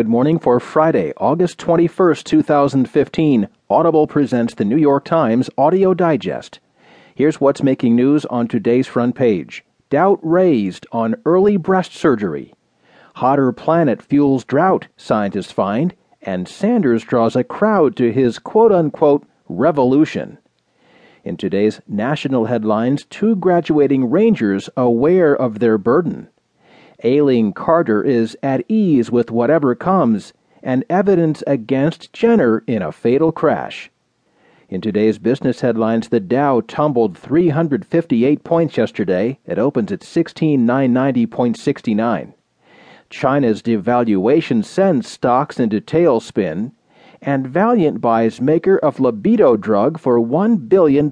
Good morning for Friday, August 21st, 2015. Audible presents the New York Times Audio Digest. Here's what's making news on today's front page Doubt raised on early breast surgery. Hotter planet fuels drought, scientists find, and Sanders draws a crowd to his quote unquote revolution. In today's national headlines, two graduating Rangers aware of their burden. Ailing Carter is at ease with whatever comes, and evidence against Jenner in a fatal crash. In today's business headlines, the Dow tumbled 358 points yesterday. It opens at 16,990.69. China's devaluation sends stocks into tailspin, and Valeant buys maker of libido drug for $1 billion.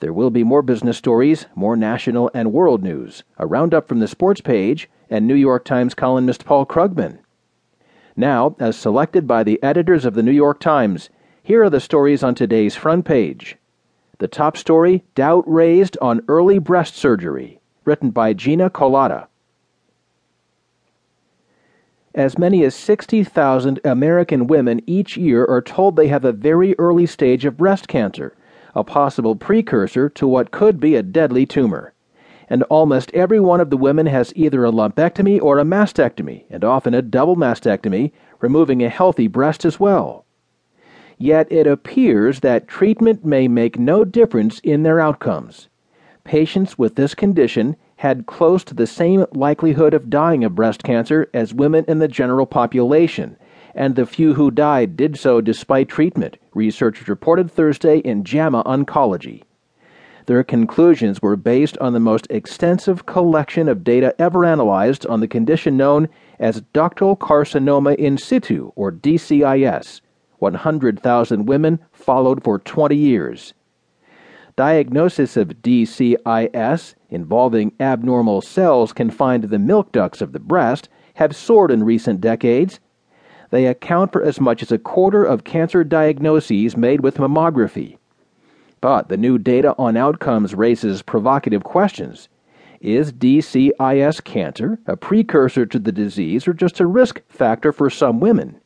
There will be more business stories, more national and world news, a roundup from the sports page, and New York Times columnist Paul Krugman. Now, as selected by the editors of the New York Times, here are the stories on today's front page. The top story Doubt raised on early breast surgery, written by Gina Kolata. As many as 60,000 American women each year are told they have a very early stage of breast cancer a possible precursor to what could be a deadly tumor. And almost every one of the women has either a lumpectomy or a mastectomy, and often a double mastectomy, removing a healthy breast as well. Yet it appears that treatment may make no difference in their outcomes. Patients with this condition had close to the same likelihood of dying of breast cancer as women in the general population, and the few who died did so despite treatment, researchers reported Thursday in JAMA Oncology. Their conclusions were based on the most extensive collection of data ever analyzed on the condition known as ductal carcinoma in situ, or DCIS. 100,000 women followed for 20 years. Diagnosis of DCIS, involving abnormal cells confined to the milk ducts of the breast, have soared in recent decades they account for as much as a quarter of cancer diagnoses made with mammography. But the new data on outcomes raises provocative questions. Is DCIS cancer a precursor to the disease or just a risk factor for some women?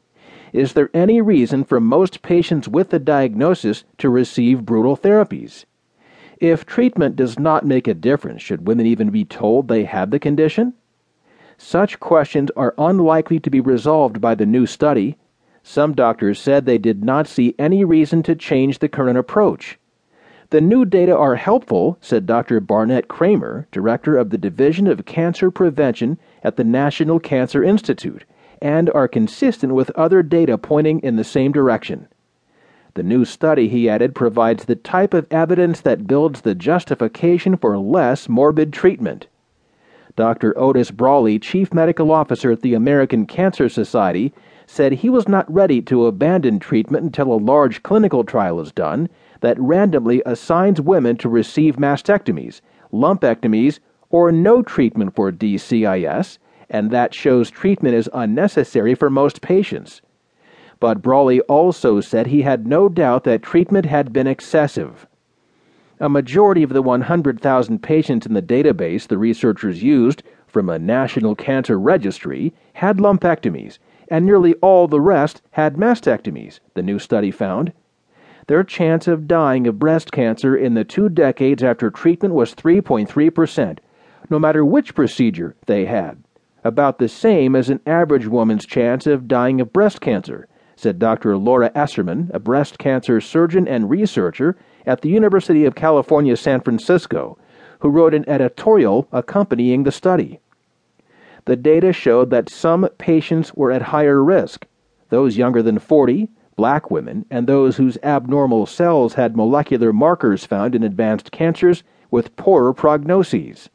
Is there any reason for most patients with the diagnosis to receive brutal therapies? If treatment does not make a difference, should women even be told they have the condition? Such questions are unlikely to be resolved by the new study. Some doctors said they did not see any reason to change the current approach. The new data are helpful, said Dr. Barnett Kramer, director of the Division of Cancer Prevention at the National Cancer Institute, and are consistent with other data pointing in the same direction. The new study, he added, provides the type of evidence that builds the justification for less morbid treatment. Dr. Otis Brawley, Chief Medical Officer at the American Cancer Society, said he was not ready to abandon treatment until a large clinical trial is done that randomly assigns women to receive mastectomies, lumpectomies, or no treatment for DCIS, and that shows treatment is unnecessary for most patients. But Brawley also said he had no doubt that treatment had been excessive. A majority of the 100,000 patients in the database the researchers used from a national cancer registry had lumpectomies, and nearly all the rest had mastectomies, the new study found. Their chance of dying of breast cancer in the two decades after treatment was 3.3%, no matter which procedure they had. About the same as an average woman's chance of dying of breast cancer, said Dr. Laura Esserman, a breast cancer surgeon and researcher at the University of California, San Francisco, who wrote an editorial accompanying the study. The data showed that some patients were at higher risk those younger than 40, black women, and those whose abnormal cells had molecular markers found in advanced cancers with poorer prognoses.